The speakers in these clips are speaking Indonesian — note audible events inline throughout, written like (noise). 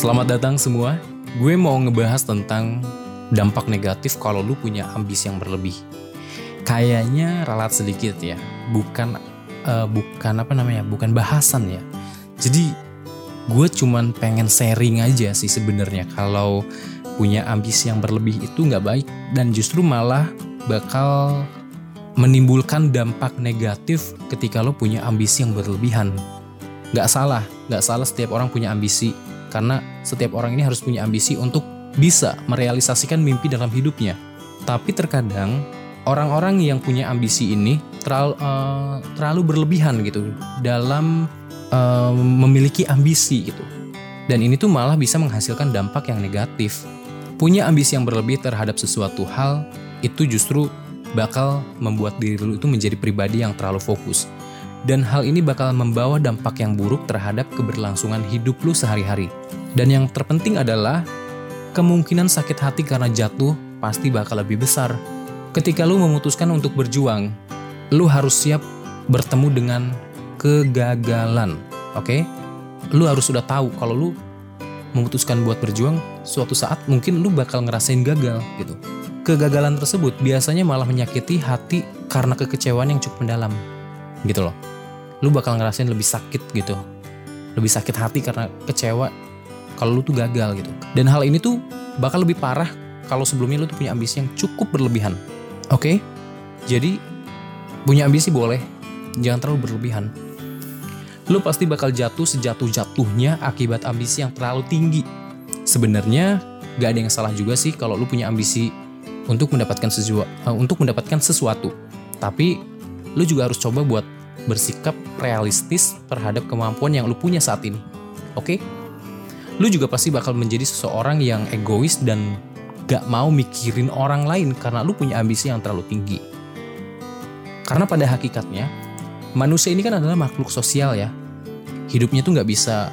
Selamat datang semua. Gue mau ngebahas tentang dampak negatif kalau lu punya ambisi yang berlebih. Kayaknya relat sedikit ya, bukan eh, bukan apa namanya, bukan bahasan ya. Jadi gue cuman pengen sharing aja sih sebenarnya kalau punya ambisi yang berlebih itu nggak baik dan justru malah bakal menimbulkan dampak negatif ketika lo punya ambisi yang berlebihan. Nggak salah, nggak salah setiap orang punya ambisi karena setiap orang ini harus punya ambisi untuk bisa merealisasikan mimpi dalam hidupnya. Tapi terkadang orang-orang yang punya ambisi ini terlalu eh, terlalu berlebihan gitu dalam eh, memiliki ambisi gitu. Dan ini tuh malah bisa menghasilkan dampak yang negatif. Punya ambisi yang berlebih terhadap sesuatu hal itu justru bakal membuat diri lu itu menjadi pribadi yang terlalu fokus. Dan hal ini bakal membawa dampak yang buruk terhadap keberlangsungan hidup lu sehari-hari. Dan yang terpenting adalah kemungkinan sakit hati karena jatuh pasti bakal lebih besar. Ketika lu memutuskan untuk berjuang, lu harus siap bertemu dengan kegagalan, oke? Lu harus sudah tahu kalau lu memutuskan buat berjuang, suatu saat mungkin lu bakal ngerasain gagal gitu. Kegagalan tersebut biasanya malah menyakiti hati karena kekecewaan yang cukup mendalam, gitu loh. Lu bakal ngerasain lebih sakit gitu, lebih sakit hati karena kecewa kalau lu tuh gagal gitu. Dan hal ini tuh bakal lebih parah kalau sebelumnya lu tuh punya ambisi yang cukup berlebihan. Oke? Jadi punya ambisi boleh, jangan terlalu berlebihan. Lu pasti bakal jatuh sejatuh-jatuhnya akibat ambisi yang terlalu tinggi. Sebenarnya gak ada yang salah juga sih kalau lu punya ambisi untuk mendapatkan sesuatu, untuk mendapatkan sesuatu. Tapi lu juga harus coba buat bersikap realistis terhadap kemampuan yang lu punya saat ini. Oke? Lu juga pasti bakal menjadi seseorang yang egois dan gak mau mikirin orang lain karena lu punya ambisi yang terlalu tinggi. Karena pada hakikatnya, manusia ini kan adalah makhluk sosial ya. Hidupnya tuh gak bisa,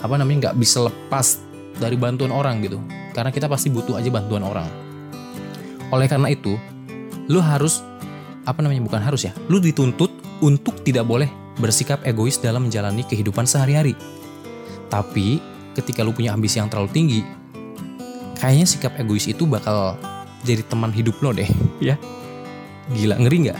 apa namanya, gak bisa lepas dari bantuan orang gitu. Karena kita pasti butuh aja bantuan orang. Oleh karena itu, lu harus, apa namanya, bukan harus ya, lu dituntut untuk tidak boleh bersikap egois dalam menjalani kehidupan sehari-hari. Tapi ketika lu punya ambisi yang terlalu tinggi, kayaknya sikap egois itu bakal jadi teman hidup lo deh, (laughs) ya. Gila, ngeri nggak?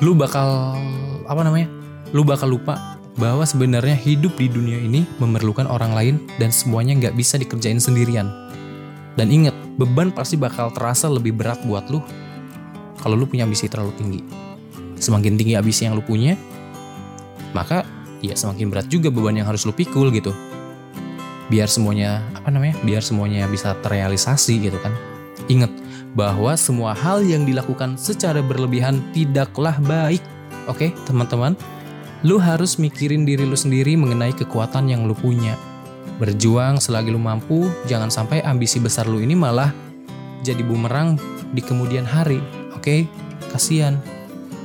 Lu bakal apa namanya? Lu bakal lupa bahwa sebenarnya hidup di dunia ini memerlukan orang lain dan semuanya nggak bisa dikerjain sendirian. Dan ingat, beban pasti bakal terasa lebih berat buat lu kalau lu punya ambisi terlalu tinggi. Semakin tinggi ambisi yang lu punya, maka ya semakin berat juga beban yang harus lu pikul gitu biar semuanya apa namanya? Biar semuanya bisa terrealisasi gitu kan. Ingat bahwa semua hal yang dilakukan secara berlebihan tidaklah baik. Oke teman-teman? Lu harus mikirin diri lu sendiri mengenai kekuatan yang lu punya. Berjuang selagi lu mampu jangan sampai ambisi besar lu ini malah jadi bumerang di kemudian hari. Oke? Kasihan.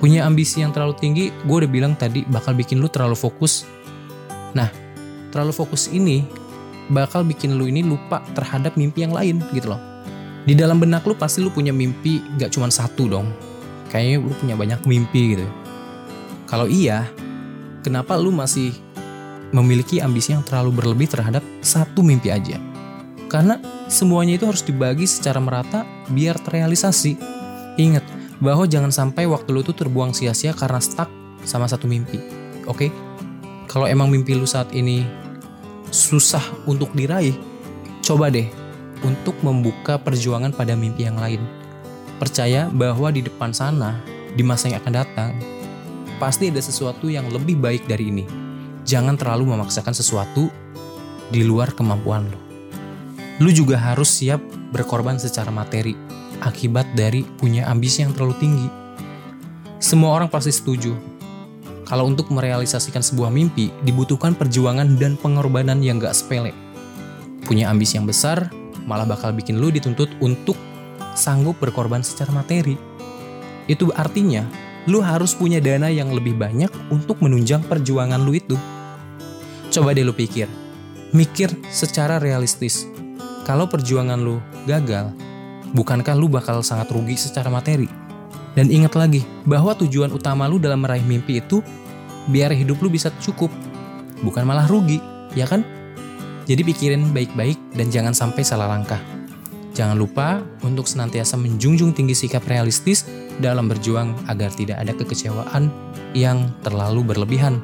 Punya ambisi yang terlalu tinggi gue udah bilang tadi bakal bikin lu terlalu fokus. Nah terlalu fokus ini bakal bikin lu ini lupa terhadap mimpi yang lain gitu loh. Di dalam benak lu pasti lu punya mimpi gak cuma satu dong. Kayaknya lu punya banyak mimpi gitu. Kalau iya, kenapa lu masih memiliki ambisi yang terlalu berlebih terhadap satu mimpi aja? Karena semuanya itu harus dibagi secara merata biar terrealisasi. Ingat bahwa jangan sampai waktu lu tuh terbuang sia-sia karena stuck sama satu mimpi. Oke? Kalau emang mimpi lu saat ini susah untuk diraih, coba deh untuk membuka perjuangan pada mimpi yang lain. Percaya bahwa di depan sana, di masa yang akan datang, pasti ada sesuatu yang lebih baik dari ini. Jangan terlalu memaksakan sesuatu di luar kemampuan lo. Lu juga harus siap berkorban secara materi akibat dari punya ambisi yang terlalu tinggi. Semua orang pasti setuju kalau untuk merealisasikan sebuah mimpi dibutuhkan perjuangan dan pengorbanan yang gak sepele. Punya ambisi yang besar malah bakal bikin lu dituntut untuk sanggup berkorban secara materi. Itu artinya lu harus punya dana yang lebih banyak untuk menunjang perjuangan lu itu. Coba deh lu pikir, mikir secara realistis. Kalau perjuangan lu gagal, bukankah lu bakal sangat rugi secara materi? Dan ingat lagi bahwa tujuan utama lu dalam meraih mimpi itu biar hidup lu bisa cukup, bukan malah rugi, ya kan? Jadi pikirin baik-baik dan jangan sampai salah langkah. Jangan lupa untuk senantiasa menjunjung tinggi sikap realistis dalam berjuang agar tidak ada kekecewaan yang terlalu berlebihan.